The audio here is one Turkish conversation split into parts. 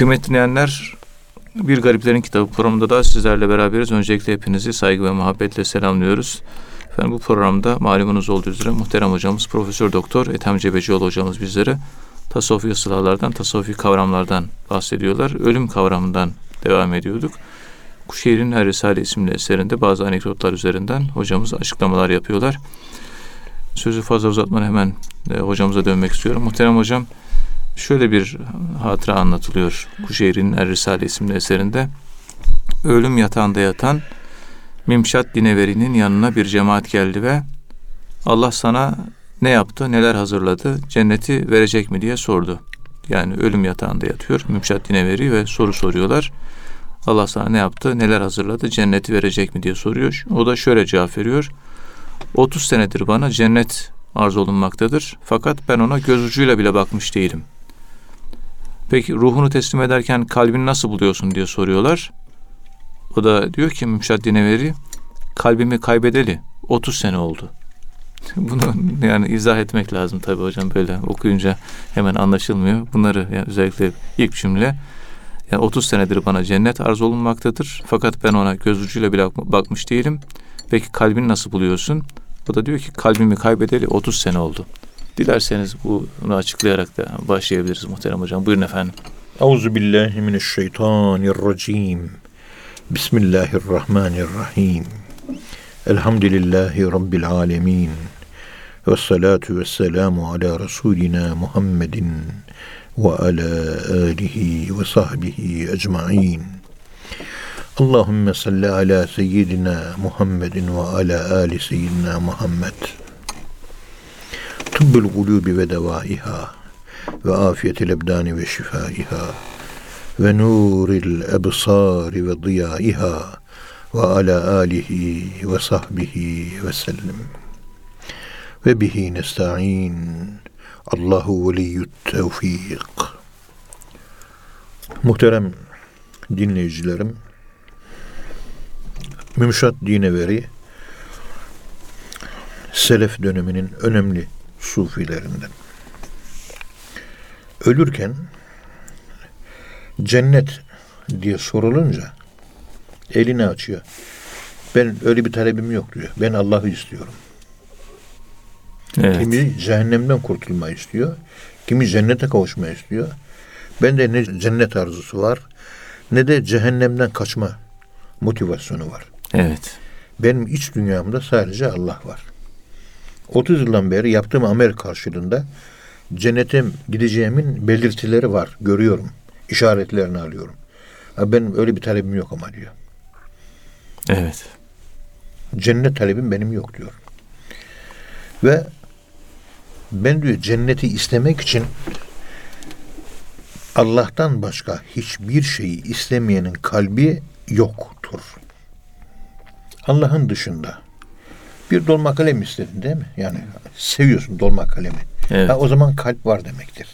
Kıymetli dinleyenler, Bir Gariplerin Kitabı programında da sizlerle beraberiz. Öncelikle hepinizi saygı ve muhabbetle selamlıyoruz. Efendim bu programda malumunuz olduğu üzere muhterem hocamız Profesör Doktor Ethem Cebecioğlu hocamız bizlere tasavvufi ıslahlardan, tasavvufi kavramlardan bahsediyorlar. Ölüm kavramından devam ediyorduk. Kuşehir'in Her Risale isimli eserinde bazı anekdotlar üzerinden hocamız açıklamalar yapıyorlar. Sözü fazla uzatmadan hemen e, hocamıza dönmek istiyorum. Muhterem hocam şöyle bir hatıra anlatılıyor Kuşehir'in Er Risale isimli eserinde. Ölüm yatağında yatan Mimşat Dineveri'nin yanına bir cemaat geldi ve Allah sana ne yaptı, neler hazırladı, cenneti verecek mi diye sordu. Yani ölüm yatağında yatıyor Mimşat Dineveri ve soru soruyorlar. Allah sana ne yaptı, neler hazırladı, cenneti verecek mi diye soruyor. O da şöyle cevap veriyor. 30 senedir bana cennet arz olunmaktadır. Fakat ben ona göz ucuyla bile bakmış değilim. Peki ruhunu teslim ederken kalbini nasıl buluyorsun diye soruyorlar. O da diyor ki Mümşad Dineveri kalbimi kaybedeli 30 sene oldu. Bunu yani izah etmek lazım tabii hocam böyle okuyunca hemen anlaşılmıyor. Bunları yani özellikle ilk cümle yani 30 senedir bana cennet arz olunmaktadır. Fakat ben ona göz ucuyla bile bakmış değilim. Peki kalbini nasıl buluyorsun? O da diyor ki kalbimi kaybedeli 30 sene oldu. Dilerseniz bunu açıklayarak da başlayabiliriz muhterem hocam. Buyurun efendim. Euzu billahi mineşşeytanirracim. Bismillahirrahmanirrahim. Elhamdülillahi rabbil alamin. Ve salatu ve selamu ala Resulina Muhammedin ve ala alihi ve sahbihi ecmain. Allahümme salli ala seyyidina Muhammedin ve ala ali seyyidina Muhammed. Tıbbül gulubi ve devaiha ve afiyetil ebdani ve şifaiha ve nuril ebsari ve diyaiha ve ala alihi ve sahbihi ve sellem. Ve bihi nesta'in. Allahu veliyyut tevfik. Muhterem dinleyicilerim, Mümşat Dineveri Selef döneminin önemli sufilerinden. Ölürken cennet diye sorulunca elini açıyor. Ben öyle bir talebim yok diyor. Ben Allah'ı istiyorum. Evet. Kimi cehennemden kurtulmayı istiyor. Kimi cennete kavuşmayı istiyor. Ben de ne cennet arzusu var ne de cehennemden kaçma motivasyonu var. Evet. Benim iç dünyamda sadece Allah var. 30 yıldan beri yaptığım amel karşılığında cennete gideceğimin belirtileri var. Görüyorum. İşaretlerini alıyorum. Ha benim öyle bir talebim yok ama diyor. Evet. Cennet talebim benim yok diyor. Ve ben diyor cenneti istemek için Allah'tan başka hiçbir şeyi istemeyenin kalbi yoktur. Allah'ın dışında bir dolma kalem istedin değil mi? Yani seviyorsun dolma kalemi. Evet. Ha, o zaman kalp var demektir.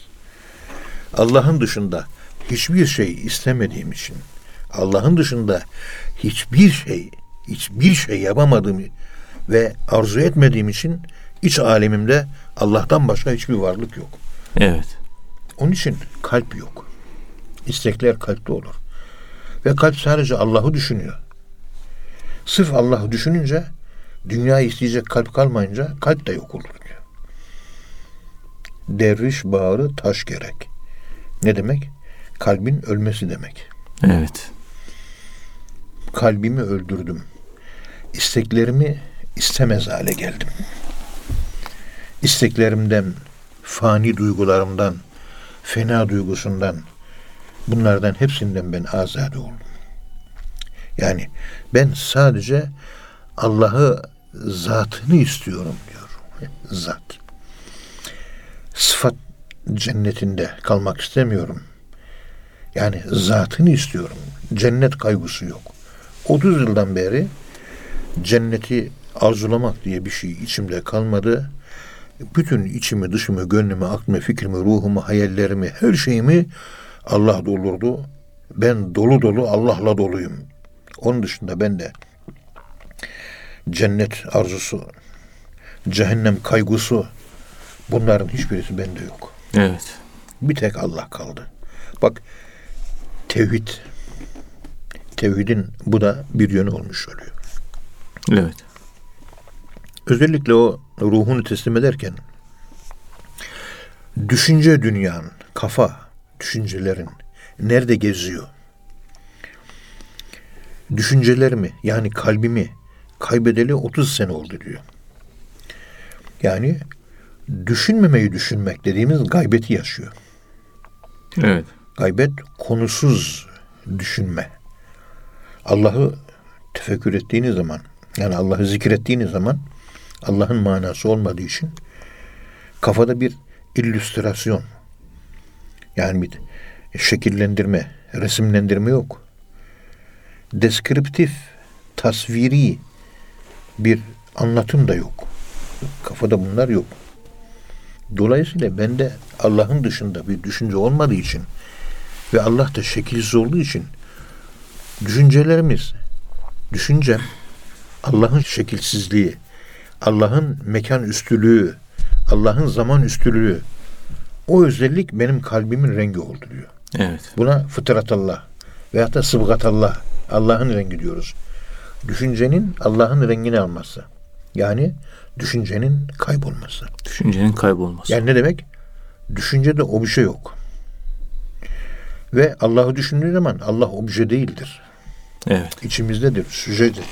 Allah'ın dışında hiçbir şey istemediğim için, Allah'ın dışında hiçbir şey, hiçbir şey yapamadığım ve arzu etmediğim için iç alemimde Allah'tan başka hiçbir varlık yok. Evet. Onun için kalp yok. İstekler kalpte olur. Ve kalp sadece Allah'ı düşünüyor. Sırf Allah'ı düşününce dünya isteyecek kalp kalmayınca kalp de yok olur diyor. Derviş bağrı taş gerek. Ne demek? Kalbin ölmesi demek. Evet. Kalbimi öldürdüm. İsteklerimi istemez hale geldim. İsteklerimden, fani duygularımdan, fena duygusundan, bunlardan hepsinden ben azade oldum. Yani ben sadece Allah'ı zatını istiyorum diyor. Zat. Sıfat cennetinde kalmak istemiyorum. Yani zatını istiyorum. Cennet kaygısı yok. 30 yıldan beri cenneti arzulamak diye bir şey içimde kalmadı. Bütün içimi, dışımı, gönlümü, aklımı, fikrimi, ruhumu, hayallerimi, her şeyimi Allah doldurdu. Ben dolu dolu Allah'la doluyum. Onun dışında ben de cennet arzusu, cehennem kaygısı bunların hiçbirisi bende yok. Evet. Bir tek Allah kaldı. Bak Tevhid. Tevhidin bu da bir yönü olmuş oluyor. Evet. Özellikle o ruhunu teslim ederken düşünce dünyanın, kafa, düşüncelerin nerede geziyor? Düşüncelerimi yani kalbimi kaybedeli 30 sene oldu diyor. Yani düşünmemeyi düşünmek dediğimiz gaybeti yaşıyor. Evet. Gaybet konusuz düşünme. Allah'ı tefekkür ettiğiniz zaman yani Allah'ı zikrettiğiniz zaman Allah'ın manası olmadığı için kafada bir illüstrasyon yani bir şekillendirme, resimlendirme yok. Deskriptif, tasviri bir anlatım da yok. Kafada bunlar yok. Dolayısıyla bende Allah'ın dışında bir düşünce olmadığı için ve Allah da şekilsiz olduğu için düşüncelerimiz, düşüncem Allah'ın şekilsizliği, Allah'ın mekan üstülüğü, Allah'ın zaman üstülüğü o özellik benim kalbimin rengi oldu diyor. Evet. Buna fıtratallah veyahut da sıbgatallah Allah'ın rengi diyoruz. Düşüncenin Allah'ın rengini alması. Yani düşüncenin kaybolması. Düşüncenin kaybolması. Yani ne demek? Düşüncede obje yok. Ve Allah'ı düşündüğü zaman Allah obje değildir. Evet. İçimizdedir, süjedir.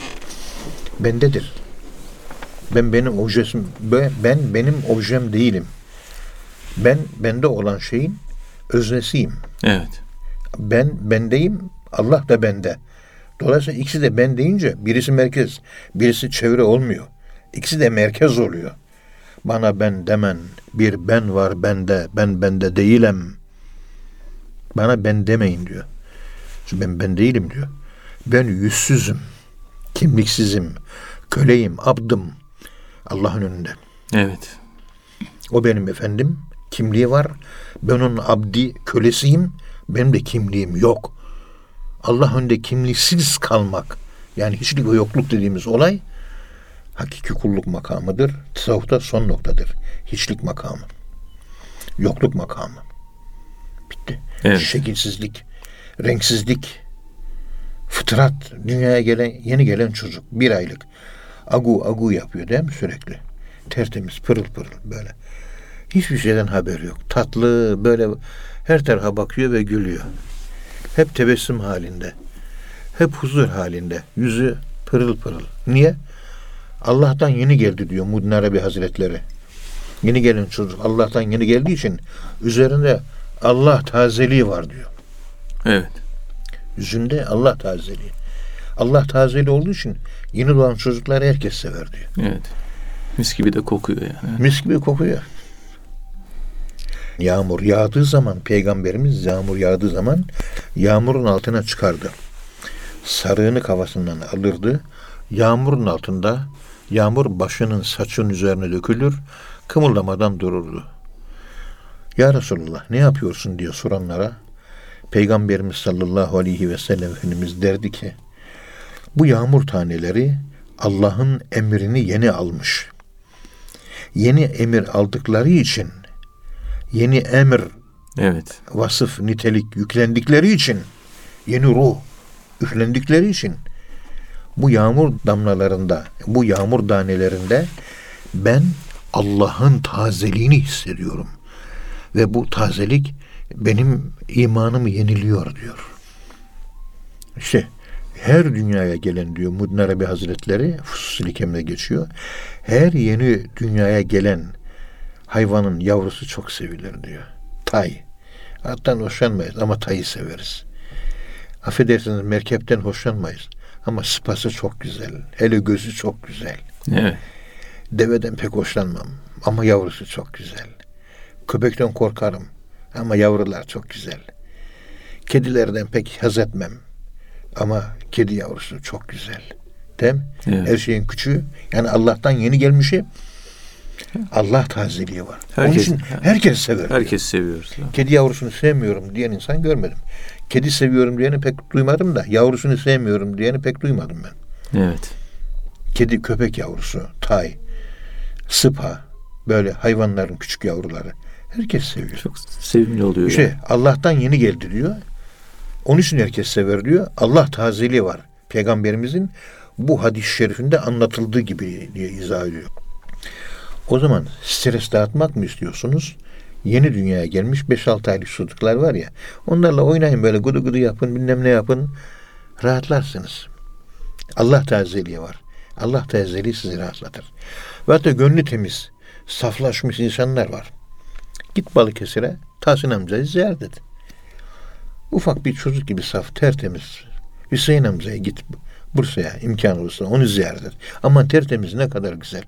Bendedir. Ben benim objesim, ben, ben benim objem değilim. Ben bende olan şeyin öznesiyim. Evet. Ben bendeyim, Allah da bende. Dolayısıyla ikisi de ben deyince birisi merkez, birisi çevre olmuyor. İkisi de merkez oluyor. Bana ben demen, bir ben var bende, ben bende değilim. Bana ben demeyin diyor. Çünkü ben ben değilim diyor. Ben yüzsüzüm, kimliksizim, köleyim, abdım Allah'ın önünde. Evet. O benim efendim, kimliği var. Ben onun abdi, kölesiyim. Benim de kimliğim yok. Allah önünde kimliksiz kalmak, yani hiçlik ve yokluk dediğimiz olay hakiki kulluk makamıdır. Tasavvufta son noktadır. Hiçlik makamı. Yokluk makamı. Bitti. Evet. Şekilsizlik, renksizlik, fıtrat, dünyaya gelen, yeni gelen çocuk, bir aylık. Agu agu yapıyor değil mi sürekli? Tertemiz, pırıl pırıl böyle. Hiçbir şeyden haberi yok. Tatlı, böyle her tarafa bakıyor ve gülüyor. Hep tebessüm halinde. Hep huzur halinde. Yüzü pırıl pırıl. Niye? Allah'tan yeni geldi diyor Muddin Arabi Hazretleri. Yeni gelen çocuk Allah'tan yeni geldiği için üzerinde Allah tazeliği var diyor. Evet. Yüzünde Allah tazeliği. Allah tazeli olduğu için yeni doğan çocukları herkes sever diyor. Evet. Mis gibi de kokuyor yani. Mis gibi kokuyor. Yağmur yağdığı zaman peygamberimiz yağmur yağdığı zaman yağmurun altına çıkardı. Sarığını kafasından alırdı. Yağmurun altında yağmur başının saçın üzerine dökülür. Kımıldamadan dururdu. Ya Resulullah ne yapıyorsun diye soranlara Peygamberimiz sallallahu aleyhi ve sellem Efendimiz derdi ki bu yağmur taneleri Allah'ın emrini yeni almış. Yeni emir aldıkları için yeni emir Evet. vasıf, nitelik yüklendikleri için yeni ruh üflendikleri için bu yağmur damlalarında, bu yağmur tanelerinde ben Allah'ın tazeliğini hissediyorum. Ve bu tazelik benim imanımı yeniliyor diyor. İşte her dünyaya gelen diyor Muddin Arabi Hazretleri Fusus Kem'de geçiyor. Her yeni dünyaya gelen hayvanın yavrusu çok sevilir diyor. Tay. Hatta hoşlanmayız ama tayı severiz. Affedersiniz merkepten hoşlanmayız. Ama sıpası çok güzel. Hele gözü çok güzel. Evet. Deveden pek hoşlanmam. Ama yavrusu çok güzel. Köpekten korkarım. Ama yavrular çok güzel. Kedilerden pek haz etmem. Ama kedi yavrusu çok güzel. Değil mi? Evet. Her şeyin küçüğü. Yani Allah'tan yeni gelmişi Allah tazeliği var. Onun Herkes- için herkes sever. diyor. Herkes seviyoruz. Kedi yavrusunu sevmiyorum diyen insan görmedim. Kedi seviyorum diyeni pek duymadım da yavrusunu sevmiyorum diyeni pek duymadım ben. Evet. Kedi köpek yavrusu, tay, sıpa, böyle hayvanların küçük yavruları. Herkes seviyor. Çok sevimli oluyor. İşte yani. Allah'tan yeni geldi diyor. Onun için herkes sever diyor. Allah tazeliği var. Peygamberimizin bu hadis-i şerifinde anlatıldığı gibi diye izah ediyor. O zaman stres dağıtmak mı istiyorsunuz? Yeni dünyaya gelmiş 5-6 aylık çocuklar var ya. Onlarla oynayın böyle gudu gudu yapın bilmem ne yapın. Rahatlarsınız. Allah tazeliği var. Allah tazeliği sizi rahatlatır. Ve hatta gönlü temiz, saflaşmış insanlar var. Git Balıkesir'e Tahsin amcayı ziyaret et. Ufak bir çocuk gibi saf, tertemiz. Hüseyin amcaya git Bursa'ya imkan olursa onu ziyaret et. Ama tertemiz ne kadar güzel.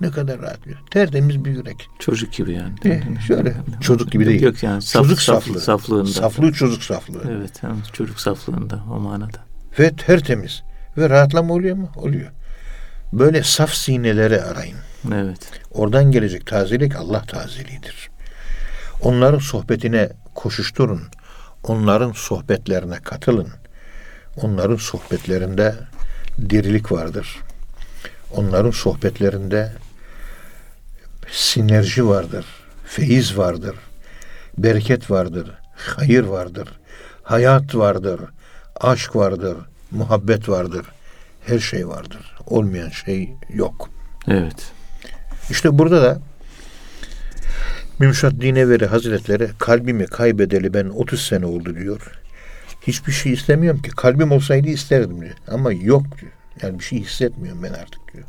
Ne kadar rahat diyor. Tertemiz bir yürek. Çocuk gibi yani. E, şöyle çocuk gibi değil. Yok yani saf, çocuk saf, saflığı. saflığında. Saflığı çocuk saflığı. Evet yani çocuk saflığında o manada. Ve tertemiz. Ve rahatlama oluyor mu? Oluyor. Böyle saf sineleri arayın. Evet. Oradan gelecek tazelik Allah tazeliğidir. Onların sohbetine koşuşturun. Onların sohbetlerine katılın. Onların sohbetlerinde dirilik vardır. Onların sohbetlerinde sinerji vardır. Feyiz vardır. Bereket vardır. Hayır vardır. Hayat vardır. Aşk vardır. Muhabbet vardır. Her şey vardır. Olmayan şey yok. Evet. İşte burada da Mümşat Dineveri Hazretleri kalbimi kaybedeli ben 30 sene oldu diyor. Hiçbir şey istemiyorum ki. Kalbim olsaydı isterdim diyor. Ama yok diyor. Yani bir şey hissetmiyorum ben artık diyor.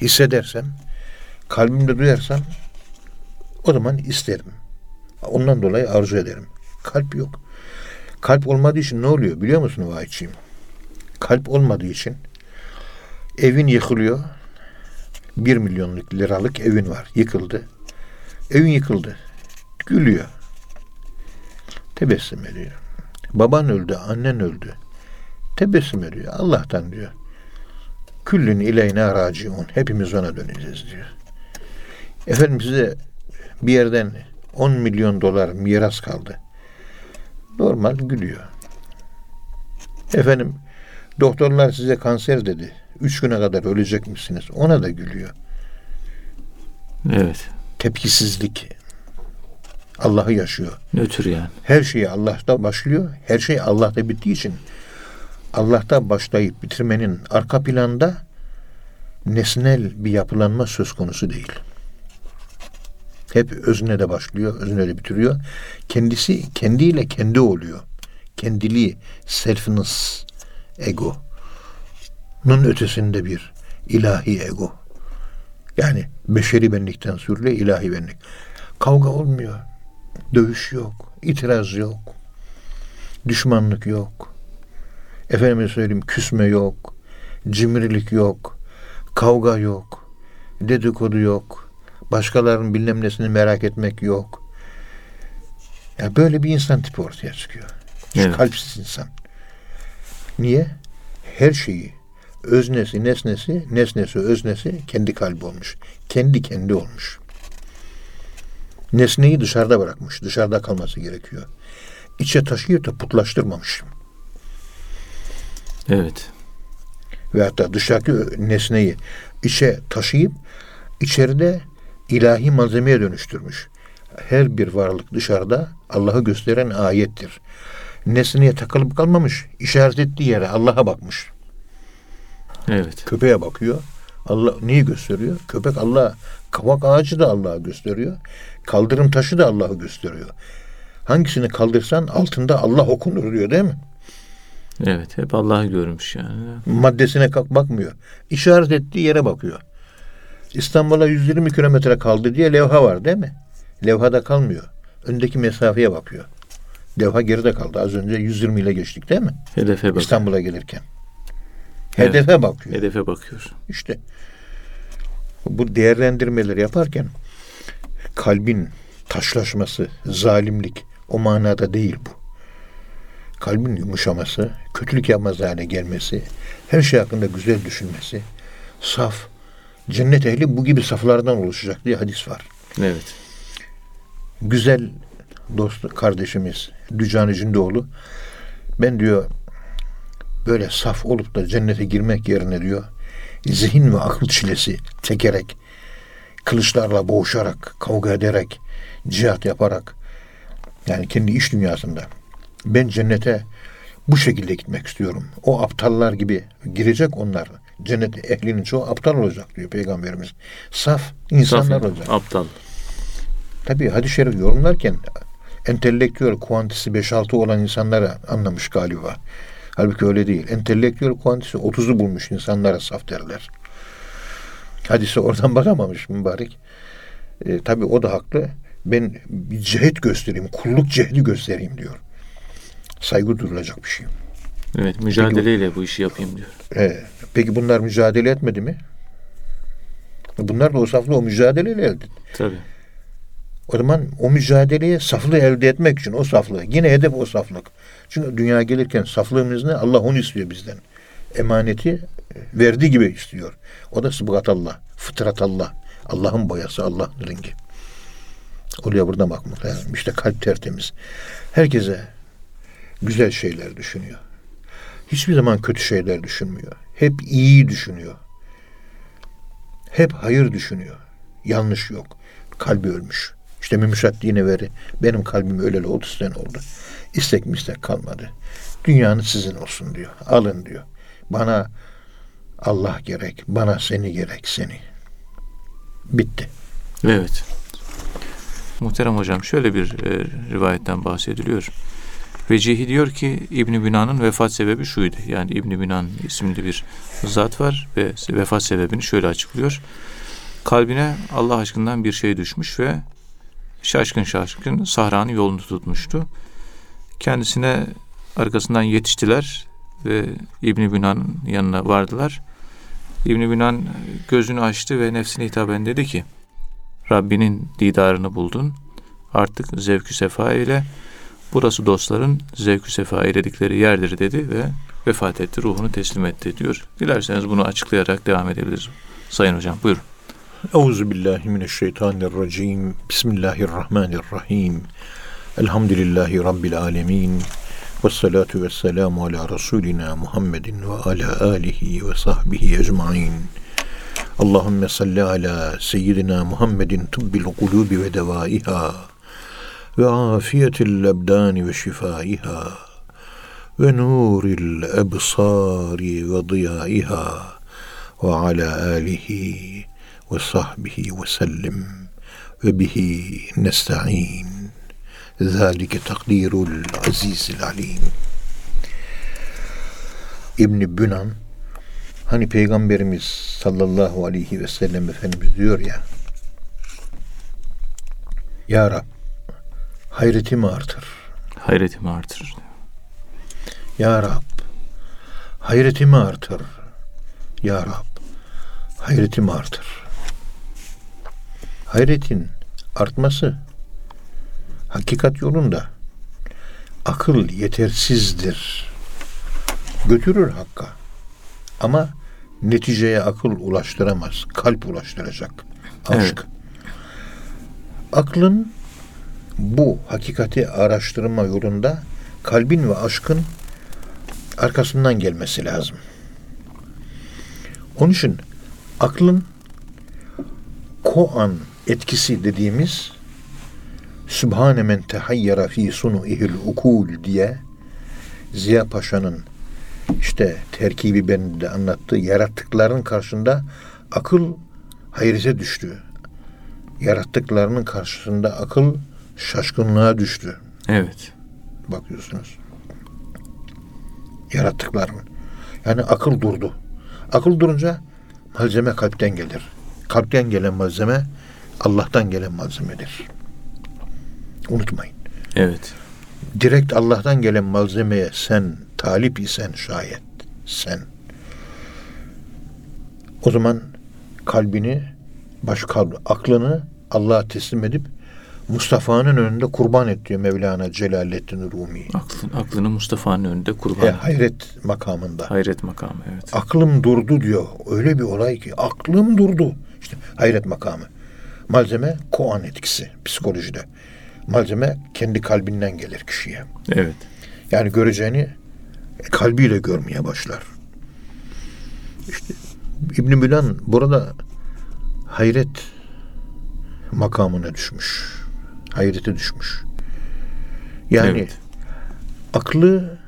Hissedersem, kalbimde duyarsam o zaman isterim. Ondan dolayı arzu ederim. Kalp yok. Kalp olmadığı için ne oluyor biliyor musun vahiyçiyim? Kalp olmadığı için evin yıkılıyor. Bir milyonluk liralık evin var. Yıkıldı. Evin yıkıldı. Gülüyor. Tebessüm ediyor. Baban öldü, annen öldü. Tebessüm ediyor. Allah'tan diyor. Küllün ileyne raciun. Hepimiz ona döneceğiz diyor. Efendim size bir yerden 10 milyon dolar miras kaldı. Normal gülüyor. Efendim doktorlar size kanser dedi. Üç güne kadar ölecek misiniz? Ona da gülüyor. Evet. Tepkisizlik. Allah'ı yaşıyor. Nötr yani. Her şeyi Allah'ta başlıyor. Her şey Allah'ta bittiği için Allah'ta başlayıp bitirmenin arka planda nesnel bir yapılanma söz konusu değil. Hep özne de başlıyor, özne de bitiriyor. Kendisi kendiyle kendi oluyor. Kendiliği, selfness, ego. Nun ötesinde bir ilahi ego. Yani beşeri benlikten sürüle ilahi benlik. Kavga olmuyor. Dövüş yok. itiraz yok. Düşmanlık yok. Efendime söyleyeyim küsme yok. Cimrilik yok. Kavga yok. Dedikodu yok. Başkalarının bilmem nesini merak etmek yok. Ya böyle bir insan tipi ortaya çıkıyor. Şu Evet. kalpsiz insan. Niye? Her şeyi öznesi, nesnesi, nesnesi, öznesi kendi kalbi olmuş. Kendi kendi olmuş. Nesneyi dışarıda bırakmış. Dışarıda kalması gerekiyor. İçe taşıyıp da putlaştırmamış. Evet. Ve hatta dışarıdaki nesneyi içe taşıyıp içeride ilahi malzemeye dönüştürmüş. Her bir varlık dışarıda Allah'ı gösteren ayettir. Nesneye takılıp kalmamış. işaret ettiği yere Allah'a bakmış. Evet. Köpeğe bakıyor. Allah neyi gösteriyor? Köpek Allah, kavak ağacı da Allah'ı gösteriyor. Kaldırım taşı da Allah'ı gösteriyor. Hangisini kaldırsan altında Allah okunur diyor değil mi? Evet. Hep Allah'ı görmüş yani. Maddesine bakmıyor. İşaret ettiği yere bakıyor. İstanbul'a 120 kilometre kaldı diye levha var değil mi? Levhada kalmıyor. Öndeki mesafeye bakıyor. Levha geride kaldı. Az önce 120 ile geçtik değil mi? Hedefe bakıyor. İstanbul'a gelirken. Evet. Hedefe bakıyor. Hedefe bakıyor. İşte bu değerlendirmeleri yaparken kalbin taşlaşması, zalimlik o manada değil bu. Kalbin yumuşaması, kötülük yapmaz hale gelmesi, her şey hakkında güzel düşünmesi, saf, cennet ehli bu gibi saflardan oluşacak diye hadis var. Evet. Güzel dost kardeşimiz Dücan Cündoğlu ben diyor böyle saf olup da cennete girmek yerine diyor zihin ve akıl çilesi çekerek kılıçlarla boğuşarak kavga ederek cihat yaparak yani kendi iş dünyasında Ben cennete bu şekilde gitmek istiyorum. O aptallar gibi girecek onlar. Cennet ehlinin çoğu aptal olacak diyor Peygamberimiz. Saf insanlar Saf, olacak. Aptal. Tabii hadis-i şerif yorumlarken entelektüel kuantisi 5-6 olan insanlara anlamış galiba. Halbuki öyle değil. Entelektüel kuantisi 30'u bulmuş insanlara saf derler. Hadise oradan bakamamış mübarek. E, tabii o da haklı. Ben bir cihet göstereyim, kulluk cehdi göstereyim diyor. Saygı duyulacak bir şey. Evet mücadeleyle bu işi yapayım diyor. E, peki bunlar mücadele etmedi mi? Bunlar da o saflığı o mücadeleyle elde etti. Tabii. O zaman o mücadeleye saflığı elde etmek için o saflığı. Yine hedef o saflık. Çünkü dünya gelirken saflığımız ne? Allah onu istiyor bizden. Emaneti verdiği gibi istiyor. O da sıbgat Allah, fıtrat Allah. Allah'ın boyası, Allah'ın rengi. Oraya burada bakmak lazım. İşte kalp tertemiz. Herkese güzel şeyler düşünüyor. Hiçbir zaman kötü şeyler düşünmüyor. Hep iyi düşünüyor. Hep hayır düşünüyor. Yanlış yok. Kalbi ölmüş. İşte mümüşaddine veri. Benim kalbim öleli 30 sene oldu. İstek mistek kalmadı. Dünyanın sizin olsun diyor. Alın diyor. Bana Allah gerek. Bana seni gerek. Seni. Bitti. Evet. Muhterem hocam şöyle bir e, rivayetten bahsediliyor. Vecihi diyor ki İbn Bina'nın vefat sebebi şuydu. Yani İbn Binan isimli bir zat var ve vefat sebebini şöyle açıklıyor. Kalbine Allah aşkından bir şey düşmüş ve şaşkın şaşkın sahranın yolunu tutmuştu. Kendisine arkasından yetiştiler ve İbn Bina'nın yanına vardılar. İbn Binan gözünü açtı ve nefsine hitaben dedi ki Rabbinin didarını buldun. Artık zevkü sefa ile burası dostların zevkü sefa eyledikleri yerdir dedi ve vefat etti, ruhunu teslim etti diyor. Dilerseniz bunu açıklayarak devam edebiliriz. Sayın hocam buyurun. Euzu billahi mineşşeytanirracim. Bismillahirrahmanirrahim. Elhamdülillahi rabbil alamin. Ve salatu ve selamu ala Resulina Muhammedin ve ala alihi ve sahbihi ecmain. Allahümme salli ala seyyidina Muhammedin tıbbil kulubi ve devaiha ve afiyetil ebdani ve şifaiha ve nuril ebsari ve diyaiha ve ala alihi ve sahbihi ve sellim ve bihi nesta'in. Zalike takdirul azizil alim. İbni Bünan hani Peygamberimiz sallallahu aleyhi ve sellem Efendimiz diyor ya Ya Rab hayretimi artır. Hayretimi artırır. Ya Rab hayretimi artır. Ya Rab hayretimi artır. Hayretin artması hakikat yolunda akıl yetersizdir. Götürür hakka. Ama neticeye akıl ulaştıramaz. Kalp ulaştıracak. Aşk. Evet. Aklın bu hakikati araştırma yolunda kalbin ve aşkın arkasından gelmesi lazım. Onun için aklın koan etkisi dediğimiz Sübhane men tehayyara fi sunu ihil ukul diye Ziya Paşa'nın işte terkibi ben de anlattığı yarattıkların karşısında akıl hayrete düştü. Yarattıklarının karşısında akıl şaşkınlığa düştü. Evet. Bakıyorsunuz. Yarattıkların. Yani akıl durdu. Akıl durunca malzeme kalpten gelir. Kalpten gelen malzeme Allah'tan gelen malzemedir. Unutmayın. Evet. Direkt Allah'tan gelen malzemeye sen talip isen şayet sen o zaman kalbini baş kalbi, aklını Allah'a teslim edip Mustafa'nın önünde kurban et diyor Mevlana Celaleddin Rumi. Aklın, aklını Mustafa'nın önünde kurban. Et. hayret makamında. Hayret makamı evet. Aklım durdu diyor. Öyle bir olay ki aklım durdu. İşte hayret makamı. Malzeme koan etkisi psikolojide. Malzeme kendi kalbinden gelir kişiye. Evet. Yani göreceğini kalbiyle görmeye başlar. İşte İbn Mülan burada hayret makamına düşmüş. Hayrete düşmüş. Yani Evet. Aklı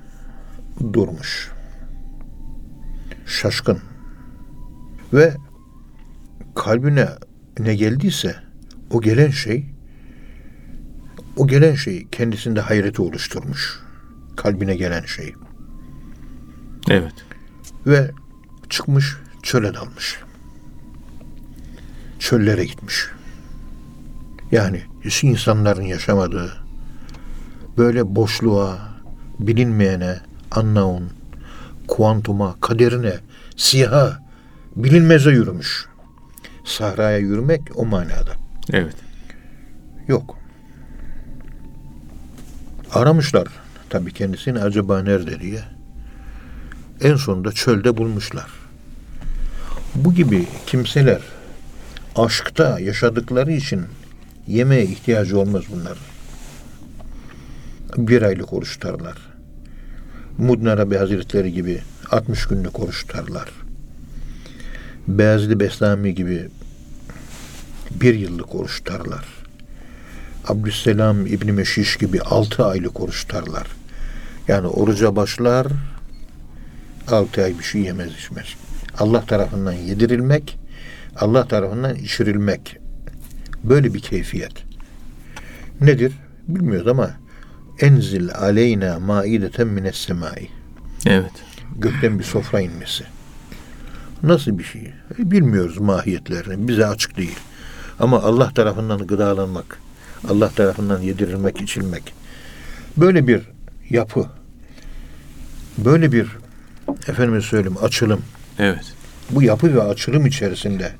durmuş. Şaşkın. Ve kalbine ne geldiyse o gelen şey o gelen şey kendisinde hayreti oluşturmuş. Kalbine gelen şey. Evet. Ve çıkmış çöle dalmış. Çöllere gitmiş. Yani insanların yaşamadığı böyle boşluğa, bilinmeyene, unknown, kuantuma, kaderine, siyaha, bilinmeze yürümüş. Sahraya yürümek o manada. Evet. Yok. Aramışlar tabii kendisini acaba nerede diye. En sonunda çölde bulmuşlar. Bu gibi kimseler aşkta yaşadıkları için yemeğe ihtiyacı olmaz bunlar. Bir aylık oruç tutarlar. Mudin Arabi Hazretleri gibi 60 günlük oruç tutarlar. Beyazlı Beslami gibi bir yıllık oruç tutarlar. Abdüsselam İbni Meşiş gibi altı aylık oruç tutarlar. Yani oruca başlar, altı ay bir şey yemez içmez. Allah tarafından yedirilmek, Allah tarafından içirilmek. Böyle bir keyfiyet. Nedir? Bilmiyoruz ama enzil aleyna maideten mines semai. Evet. Gökten bir sofra inmesi. Nasıl bir şey? E, Bilmiyoruz mahiyetlerini. Bize açık değil. Ama Allah tarafından gıdalanmak, Allah tarafından yedirilmek, içilmek. Böyle bir yapı, böyle bir efendime söyleyeyim açılım, Evet. bu yapı ve açılım içerisinde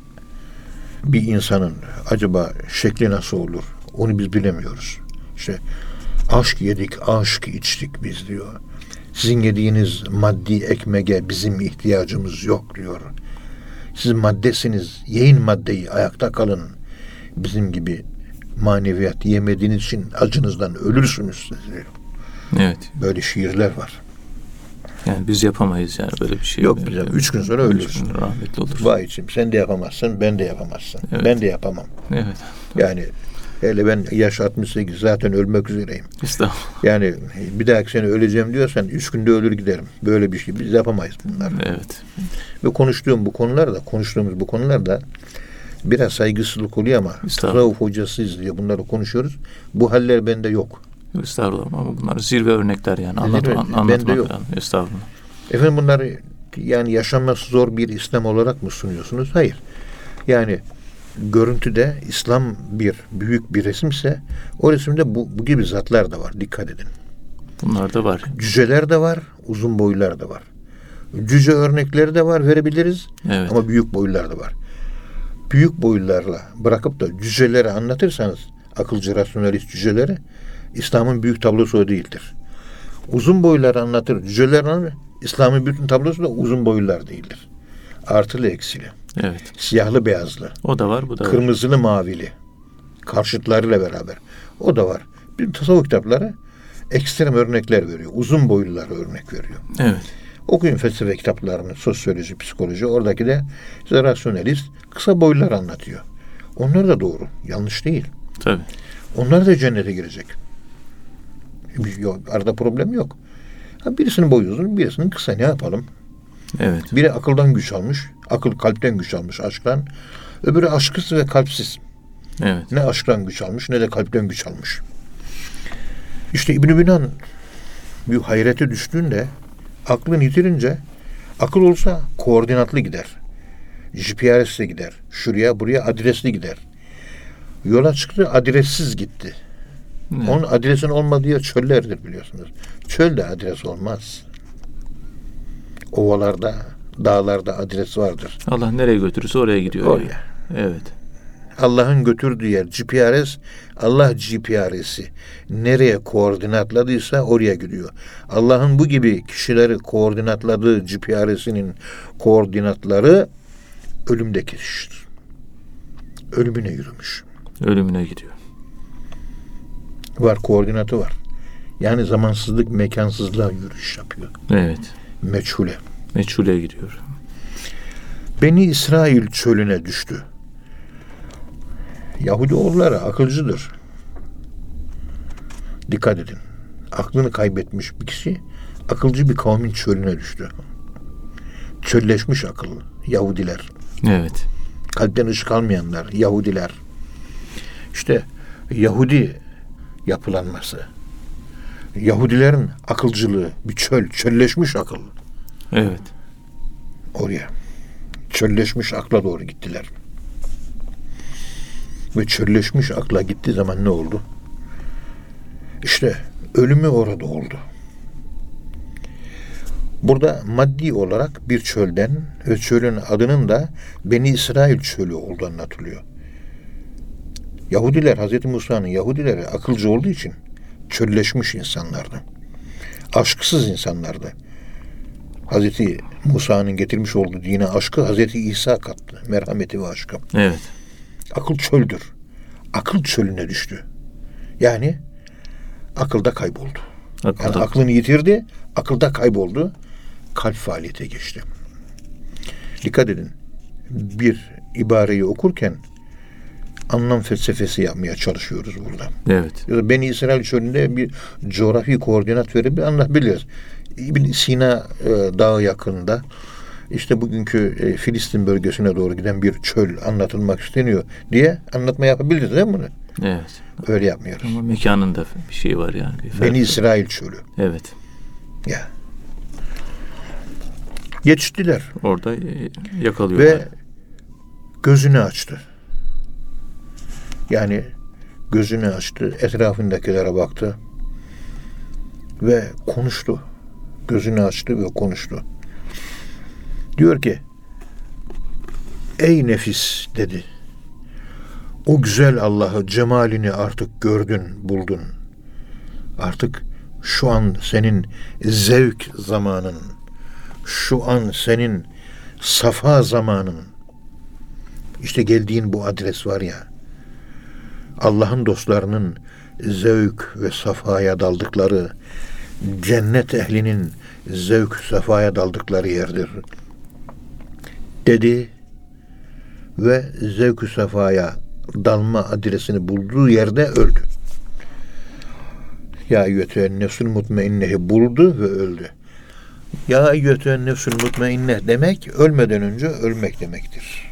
bir insanın acaba şekli nasıl olur? Onu biz bilemiyoruz. İşte aşk yedik, aşk içtik biz diyor. Sizin yediğiniz maddi ekmeğe bizim ihtiyacımız yok diyor. Siz maddesiniz, yiyin maddeyi, ayakta kalın. Bizim gibi maneviyat yemediğiniz için acınızdan ölürsünüz diyor. Evet. Böyle şiirler var. Yani biz yapamayız yani böyle bir şey. Yok bize. Üç gün sonra Üç ölürsün. gün rahmetli olur. Vay içim sen de yapamazsın, ben de yapamazsın. Evet. Ben de yapamam. Evet. Yani hele ben yaş 68 zaten ölmek üzereyim. Estağfurullah. Yani bir dahaki sene öleceğim diyorsan üç günde ölür giderim. Böyle bir şey biz yapamayız bunlar. Evet. Ve konuştuğum bu konular da konuştuğumuz bu konular da biraz saygısızlık oluyor ama tasavvuf hocasıyız diye bunları konuşuyoruz. Bu haller bende yok. Estağfurullah ama bunlar zirve örnekler yani. Anlat, an, anlatmak yok. lazım. Estağfurullah. Efendim bunları yani yaşanması zor bir İslam olarak mı sunuyorsunuz? Hayır. Yani görüntüde İslam bir büyük bir resimse o resimde bu, bu gibi zatlar da var. Dikkat edin. Bunlar da var. Cüceler de var, uzun boylular da var. Cüce örnekleri de var verebiliriz Evet. ama büyük boylular da var. Büyük boylularla bırakıp da cüceleri anlatırsanız akılcı rasyonalist cüceleri İslam'ın büyük tablosu o değildir. Uzun boyluları anlatır, cüceler anlatır. İslam'ın bütün tablosu da uzun boylular değildir. Artılı eksili, Evet. siyahlı beyazlı, O da var, bu da var. kırmızılı mavili karşıtlarıyla beraber. O da var. Bir tasavvuf kitapları ekstrem örnekler veriyor. Uzun boylulara örnek veriyor. Evet. Okuyun felsefe kitaplarını, sosyoloji, psikoloji. Oradaki de size rasyonalist kısa boylular anlatıyor. Onlar da doğru. Yanlış değil. Tabii. Onlar da cennete girecek. Yok, arada problem yok. Ha, birisinin boyu uzun, birisinin kısa. Ne yapalım? Evet. Biri akıldan güç almış, akıl kalpten güç almış aşktan. Öbürü aşksız ve kalpsiz. Evet. Ne aşktan güç almış ne de kalpten güç almış. İşte İbn-i Binan bir hayrete düştüğünde aklını yitirince akıl olsa koordinatlı gider. GPS'le gider. Şuraya buraya adresli gider. Yola çıktı adressiz gitti. Evet. Onun adresin olmadığı yer çöllerdir biliyorsunuz. Çölde adres olmaz. Ovalarda, dağlarda adres vardır. Allah nereye götürürse oraya gidiyor. Oraya. Evet. Allah'ın götürdüğü yer GPRS, Allah GPRS'i nereye koordinatladıysa oraya gidiyor. Allah'ın bu gibi kişileri koordinatladığı GPRS'inin koordinatları ölümde kesiştir. Ölümüne yürümüş. Ölümüne gidiyor. Var koordinatı var. Yani zamansızlık mekansızlığa yürüyüş yapıyor. Evet. Meçhule. Meçhule gidiyor. Beni İsrail çölüne düştü. Yahudi oğulları akılcıdır. Dikkat edin. aklını kaybetmiş bir kişi akılcı bir kavmin çölüne düştü. Çölleşmiş akıl Yahudiler. Evet. Kalpten ışık almayanlar Yahudiler. İşte Yahudi yapılanması. Yahudilerin akılcılığı bir çöl, çölleşmiş akıl Evet. oraya. Çölleşmiş akla doğru gittiler. Ve çölleşmiş akla gittiği zaman ne oldu? İşte ölümü orada oldu. Burada maddi olarak bir çölden ve çölün adının da Beni İsrail çölü olduğu anlatılıyor. Yahudiler, Hz. Musa'nın Yahudileri akılcı olduğu için çölleşmiş insanlardı. Aşksız insanlardı. Hz. Musa'nın getirmiş olduğu dine aşkı Hz. İsa kattı. Merhameti ve aşkı. Evet. Akıl çöldür. Akıl çölüne düştü. Yani akılda kayboldu. Yani Akılda. aklını yitirdi, akılda kayboldu. Kalp faaliyete geçti. Dikkat edin. Bir ibareyi okurken anlam felsefesi yapmaya çalışıyoruz burada. Evet. Ya da Beni İsrail çölünde bir coğrafi koordinat verip anlatabiliriz. İbn Sina e, dağı yakında işte bugünkü e, Filistin bölgesine doğru giden bir çöl anlatılmak isteniyor diye anlatma yapabiliriz değil mi bunu? Evet. Öyle yapmıyoruz. Ama mekanında bir şey var yani. Bir. Beni İsrail çölü. Evet. Ya. Geçtiler Orada e, yakalıyorlar. ve gözünü açtı. Yani gözünü açtı, etrafındakilere baktı ve konuştu. Gözünü açtı ve konuştu. Diyor ki, ey nefis dedi. O güzel Allah'ı, cemalini artık gördün, buldun. Artık şu an senin zevk zamanın. Şu an senin safa zamanın. İşte geldiğin bu adres var ya. Allah'ın dostlarının zevk ve safaya daldıkları, cennet ehlinin zevk safaya daldıkları yerdir. Dedi ve zevk safaya dalma adresini bulduğu yerde öldü. Ya eyyühetühen nefsül mutmainnehi buldu ve öldü. Ya eyyühetühen nefsül mutmainne demek ölmeden önce ölmek demektir.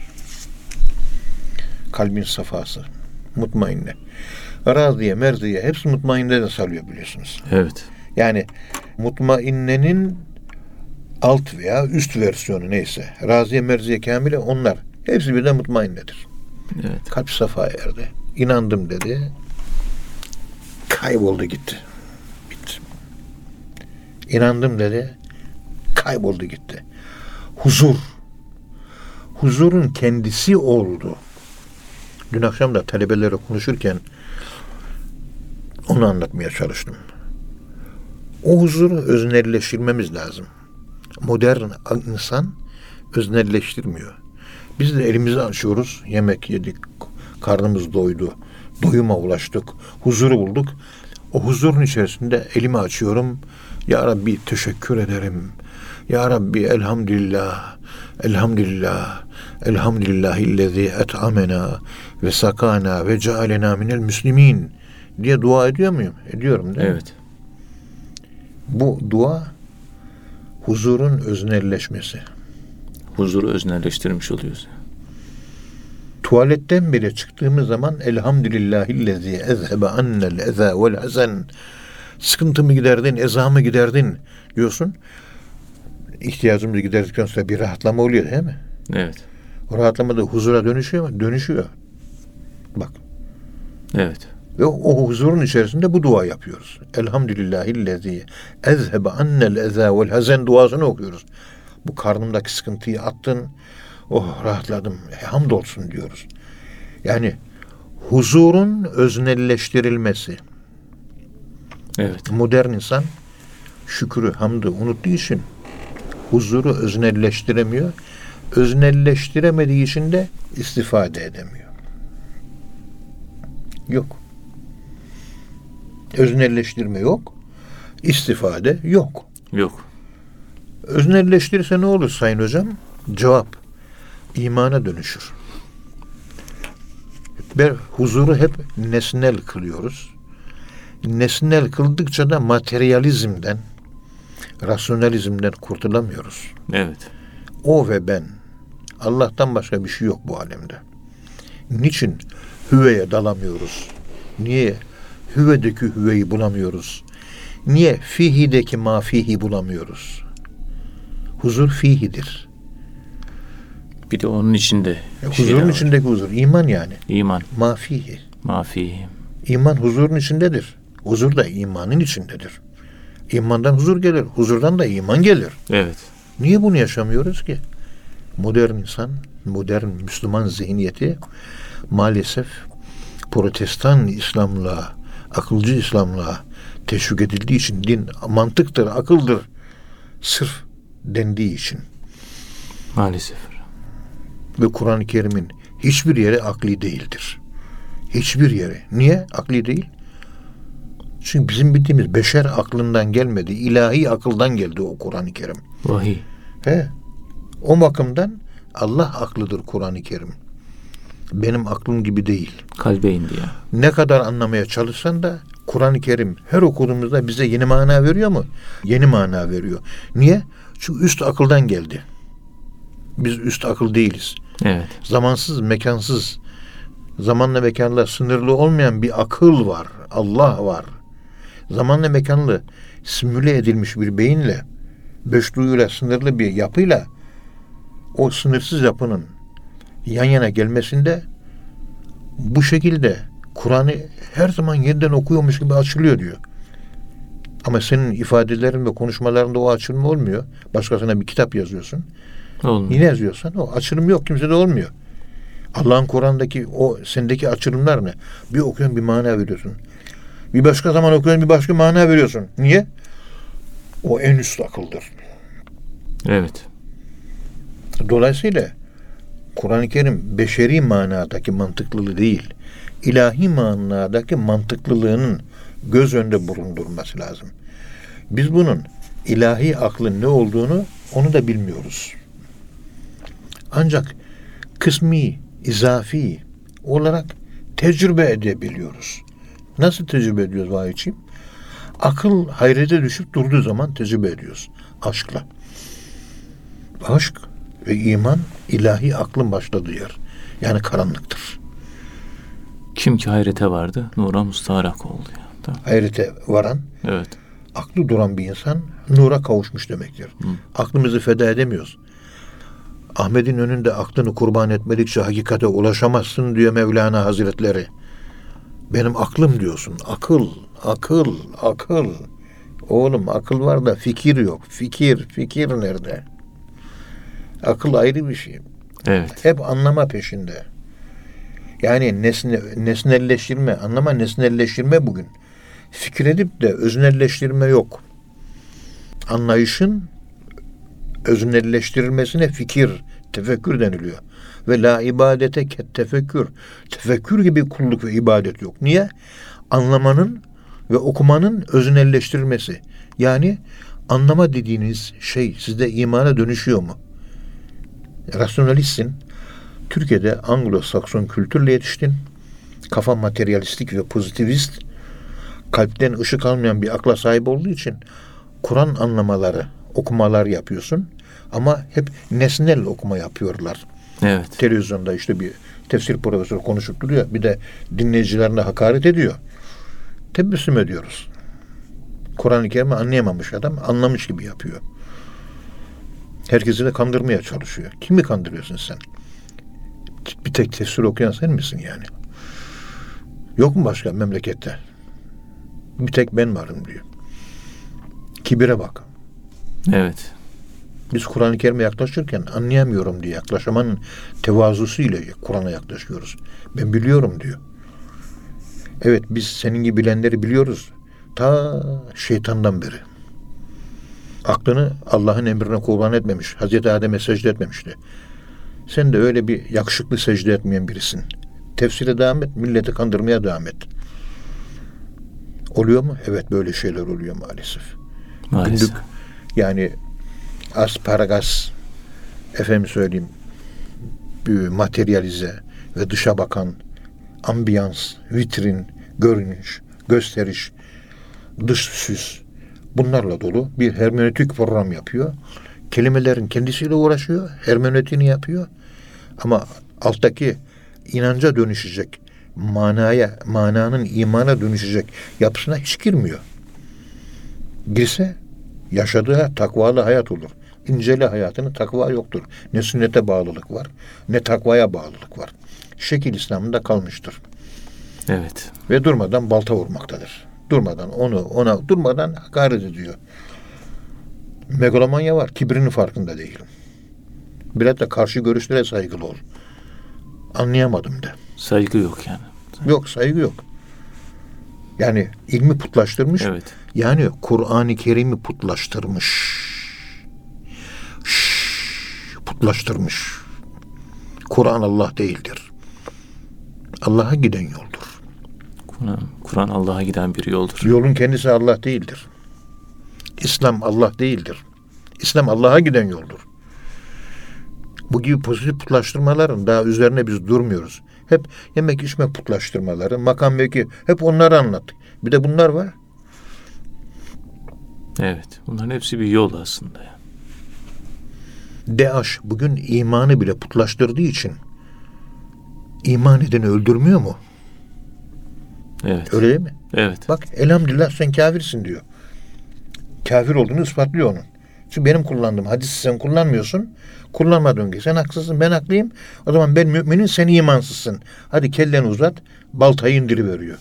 Kalbin safası. Mutmainne. Raziye, merziye hepsi mutmainne de salıyor biliyorsunuz. Evet. Yani mutmainnenin alt veya üst versiyonu neyse. Raziye, merziye, kamile onlar. Hepsi birden mutmainnedir. Evet. Kalp safa erdi. İnandım dedi. Kayboldu gitti. Bitti. İnandım dedi. Kayboldu gitti. Huzur. Huzurun kendisi oldu. Dün akşam da talebelerle konuşurken onu anlatmaya çalıştım. O huzuru öznelleştirmemiz lazım. Modern insan öznelleştirmiyor. Biz de elimizi açıyoruz. Yemek yedik. Karnımız doydu. Doyuma ulaştık. Huzuru bulduk. O huzurun içerisinde elimi açıyorum. Ya Rabbi teşekkür ederim. Ya Rabbi elhamdülillah. Elhamdülillah. Elhamdülillahillezî et'amena ve sakana ve cealena minel müslimin diye dua ediyor muyum? Ediyorum değil mi? Evet. Bu dua huzurun öznelleşmesi. Huzuru öznelleştirmiş oluyoruz. Tuvaletten bile çıktığımız zaman elhamdülillahillezî ezhebe annel eza vel hazen sıkıntımı giderdin, ezamı giderdin diyorsun. İhtiyacımızı giderdikten sonra bir rahatlama oluyor değil mi? Evet. O rahatlama da huzura dönüşüyor mu? Dönüşüyor. Bak. Evet. Ve o, huzurun içerisinde bu dua yapıyoruz. Elhamdülillahillezî ezhebe annel eza vel hazen duasını okuyoruz. Bu karnımdaki sıkıntıyı attın. Oh rahatladım. E, hamdolsun diyoruz. Yani huzurun öznelleştirilmesi. Evet. Modern insan şükrü, hamdı unuttuğu için huzuru öznelleştiremiyor. Öznelleştiremediği için de istifade edemiyor. Yok. Öznelleştirme yok. istifade yok. Yok. Öznelleştirirse ne olur Sayın Hocam? Cevap. imana dönüşür. Ve huzuru hep nesnel kılıyoruz. nesnel kıldıkça da materyalizmden, rasyonalizmden kurtulamıyoruz. Evet. O ve ben. Allah'tan başka bir şey yok bu alemde. Niçin hüveye dalamıyoruz? Niye hüvedeki hüveyi bulamıyoruz? Niye fihideki mafihi bulamıyoruz? Huzur fihidir. Bir de onun içinde. E, huzurun var. içindeki huzur. iman yani. İman. Mafihi. Mafi. İman huzurun içindedir. Huzur da imanın içindedir. İmandan huzur gelir. Huzurdan da iman gelir. Evet. Niye bunu yaşamıyoruz ki? Modern insan, modern Müslüman zihniyeti maalesef protestan İslam'la, akılcı İslam'la teşvik edildiği için din mantıktır, akıldır. Sırf dendiği için Maalesef. ve Kur'an-ı Kerim'in hiçbir yeri akli değildir. Hiçbir yeri. Niye akli değil? Çünkü bizim bildiğimiz beşer aklından gelmedi. ilahi akıldan geldi o Kur'an-ı Kerim. Vahiy. He. O bakımdan Allah aklıdır Kur'an-ı Kerim. Benim aklım gibi değil. Kalbe indi ya. Ne kadar anlamaya çalışsan da Kur'an-ı Kerim her okuduğumuzda bize yeni mana veriyor mu? Yeni mana veriyor. Niye? Çünkü üst akıldan geldi. Biz üst akıl değiliz. Evet. Zamansız, mekansız, zamanla mekanla sınırlı olmayan bir akıl var. Allah var. Zamanla mekanlı simüle edilmiş bir beyinle, beş duyuyla sınırlı bir yapıyla o sınırsız yapının yan yana gelmesinde bu şekilde Kur'an'ı her zaman yeniden okuyormuş gibi açılıyor diyor. Ama senin ifadelerin ve konuşmalarında o açılma olmuyor. Başkasına bir kitap yazıyorsun. Olmuyor. Yine yazıyorsan o açılım yok. Kimsede olmuyor. Allah'ın Kur'an'daki o sendeki açılımlar ne? Bir okuyorsun bir mana veriyorsun. Bir başka zaman okuyorsun bir başka mana veriyorsun. Niye? O en üst akıldır. Evet. Dolayısıyla Kur'an-ı Kerim beşeri manadaki mantıklılığı değil, ilahi manadaki mantıklılığının göz önünde bulundurması lazım. Biz bunun ilahi aklın ne olduğunu onu da bilmiyoruz. Ancak kısmi, izafi olarak tecrübe edebiliyoruz. Nasıl tecrübe ediyoruz vahiyçiyim? Akıl hayrete düşüp durduğu zaman tecrübe ediyoruz. Aşkla. Aşk ve iman ilahi aklın başladığı yer. Yani karanlıktır. Kim ki hayrete vardı, nura mustaharak oldu ya. Tamam. Hayrete varan, Evet. aklı duran bir insan nura kavuşmuş demektir. Aklımızı feda edemiyoruz. Ahmet'in önünde aklını kurban etmedikçe hakikate ulaşamazsın diyor Mevlana Hazretleri. Benim aklım diyorsun. Akıl, akıl, akıl. Oğlum akıl var da fikir yok. Fikir, fikir nerede? Akıl ayrı bir şey. Evet. Hep anlama peşinde. Yani nesne, nesnelleştirme, anlama nesnelleştirme bugün. Fikir edip de öznelleştirme yok. Anlayışın öznelleştirilmesine fikir, tefekkür deniliyor. Ve la ibadete ket tefekkür. Tefekkür gibi kulluk ve ibadet yok. Niye? Anlamanın ve okumanın öznelleştirilmesi. Yani anlama dediğiniz şey sizde imana dönüşüyor mu? Rasyonalistsin. Türkiye'de Anglo-Sakson kültürle yetiştin. Kafa materyalistik ve pozitivist. Kalpten ışık almayan bir akla sahip olduğu için Kur'an anlamaları, okumalar yapıyorsun. Ama hep nesnel okuma yapıyorlar. Evet. Televizyonda işte bir tefsir profesörü konuşup duruyor. Bir de dinleyicilerine hakaret ediyor. Tebessüm ediyoruz. Kur'an-ı Kerim'i anlayamamış adam anlamış gibi yapıyor. Herkesi de kandırmaya çalışıyor. Kimi kandırıyorsun sen? Bir tek tefsir okuyan sen misin yani? Yok mu başka memlekette? Bir tek ben varım diyor. Kibire bak. Evet. Biz Kur'an-ı Kerim'e yaklaşırken anlayamıyorum diye yaklaşamanın tevazusu ile Kur'an'a yaklaşıyoruz. Ben biliyorum diyor. Evet biz senin gibi bilenleri biliyoruz. Ta şeytandan beri. Aklını Allah'ın emrine kurban etmemiş. Hazreti Adem'e secde etmemişti. Sen de öyle bir yakışıklı secde etmeyen birisin. Tefsire devam et, milleti kandırmaya devam et. Oluyor mu? Evet böyle şeyler oluyor maalesef. Maalesef. Günlük yani asparagas efendim söyleyeyim bir materyalize ve dışa bakan ambiyans, vitrin, görünüş, gösteriş dış süs bunlarla dolu bir hermenötik program yapıyor. Kelimelerin kendisiyle uğraşıyor, hermenötiğini yapıyor. Ama alttaki inanca dönüşecek, manaya, mananın imana dönüşecek yapısına hiç girmiyor. Girse yaşadığı takvalı hayat olur. İncele hayatını takva yoktur. Ne sünnete bağlılık var, ne takvaya bağlılık var. Şekil İslam'ında kalmıştır. Evet. Ve durmadan balta vurmaktadır. Durmadan onu ona durmadan hakaret ediyor. Megalomanya var. Kibrinin farkında değilim. Biraz da karşı görüşlere saygılı ol. Anlayamadım de. Saygı yok yani. Yok saygı yok. Yani ilmi putlaştırmış. Evet. Yani Kur'an-ı Kerim'i putlaştırmış. Şşş, putlaştırmış. Kur'an Allah değildir. Allah'a giden yoldur. Kur'an, Allah'a giden bir yoldur. Yolun kendisi Allah değildir. İslam Allah değildir. İslam Allah'a giden yoldur. Bu gibi pozitif putlaştırmaların daha üzerine biz durmuyoruz. Hep yemek içme putlaştırmaları, makam mevki hep onları anlattık. Bir de bunlar var. Evet. Bunların hepsi bir yol aslında. DAEŞ bugün imanı bile putlaştırdığı için iman edeni öldürmüyor mu? Evet. Öyle değil mi? Evet. Bak elhamdülillah sen kafirsin diyor. Kafir olduğunu ispatlıyor onun. Çünkü benim kullandığım hadisi sen kullanmıyorsun. Kullanmadığın gibi sen haksızsın ben haklıyım. O zaman ben müminim sen imansızsın. Hadi kelleni uzat baltayı indiriveriyor.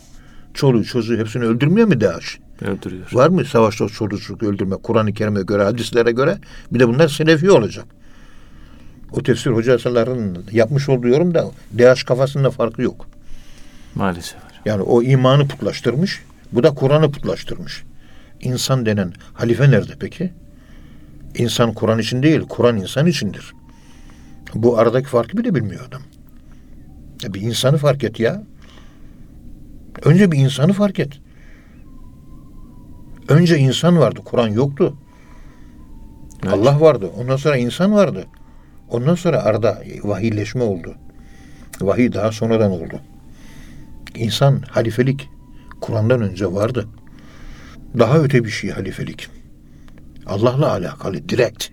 Çoluğu çocuğu hepsini öldürmüyor mu DAEŞ? Öldürüyor. Var mı savaşta çoluk çocuk öldürme Kur'an-ı Kerim'e göre hadislere göre bir de bunlar selefi olacak. O tefsir hocalarının yapmış olduğu yorum da DAEŞ kafasında farkı yok. Maalesef. Yani o imanı putlaştırmış. Bu da Kur'an'ı putlaştırmış. İnsan denen halife nerede peki? İnsan Kur'an için değil, Kur'an insan içindir. Bu aradaki farkı bile bilmiyor adam. Ya bir insanı fark et ya. Önce bir insanı fark et. Önce insan vardı, Kur'an yoktu. Evet. Allah vardı. Ondan sonra insan vardı. Ondan sonra arada vahiyleşme oldu. Vahiy daha sonradan oldu. İnsan halifelik Kur'an'dan önce vardı. Daha öte bir şey halifelik. Allah'la alakalı direkt.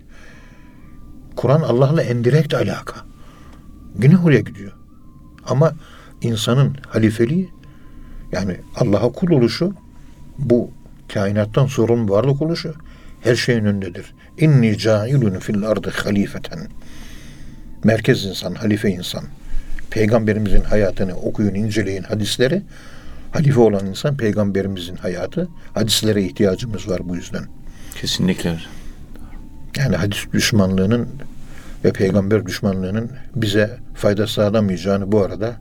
Kur'an Allah'la en direkt alaka. Yine oraya gidiyor. Ama insanın halifeliği yani Allah'a kul oluşu bu kainattan sorumlu varlık oluşu her şeyin önündedir. İnni cailun fil ardı halifeten. Merkez insan, halife insan. Peygamberimizin hayatını okuyun, inceleyin hadisleri. Halife olan insan peygamberimizin hayatı. Hadislere ihtiyacımız var bu yüzden. Kesinlikle. Yani hadis düşmanlığının ve peygamber düşmanlığının bize fayda sağlamayacağını bu arada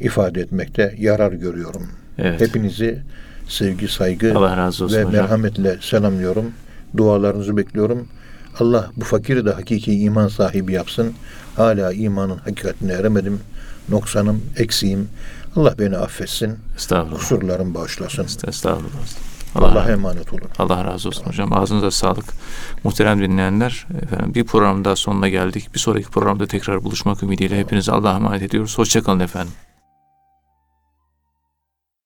ifade etmekte yarar görüyorum. Evet. Hepinizi sevgi, saygı Allah razı olsun ve hocam. merhametle selamlıyorum. Dualarınızı bekliyorum. Allah bu fakiri de hakiki iman sahibi yapsın. Hala imanın hakikatine eremedim. Noksanım, eksiğim. Allah beni affetsin. Estağfurullah. Kusurlarımı bağışlasın. Estağfurullah. Allah'a emanet olun. Allah razı olsun hocam. Ağzınıza sağlık. Muhterem dinleyenler, efendim bir program daha sonuna geldik. Bir sonraki programda tekrar buluşmak ümidiyle hepinize Allah'a emanet ediyoruz. Hoşçakalın efendim.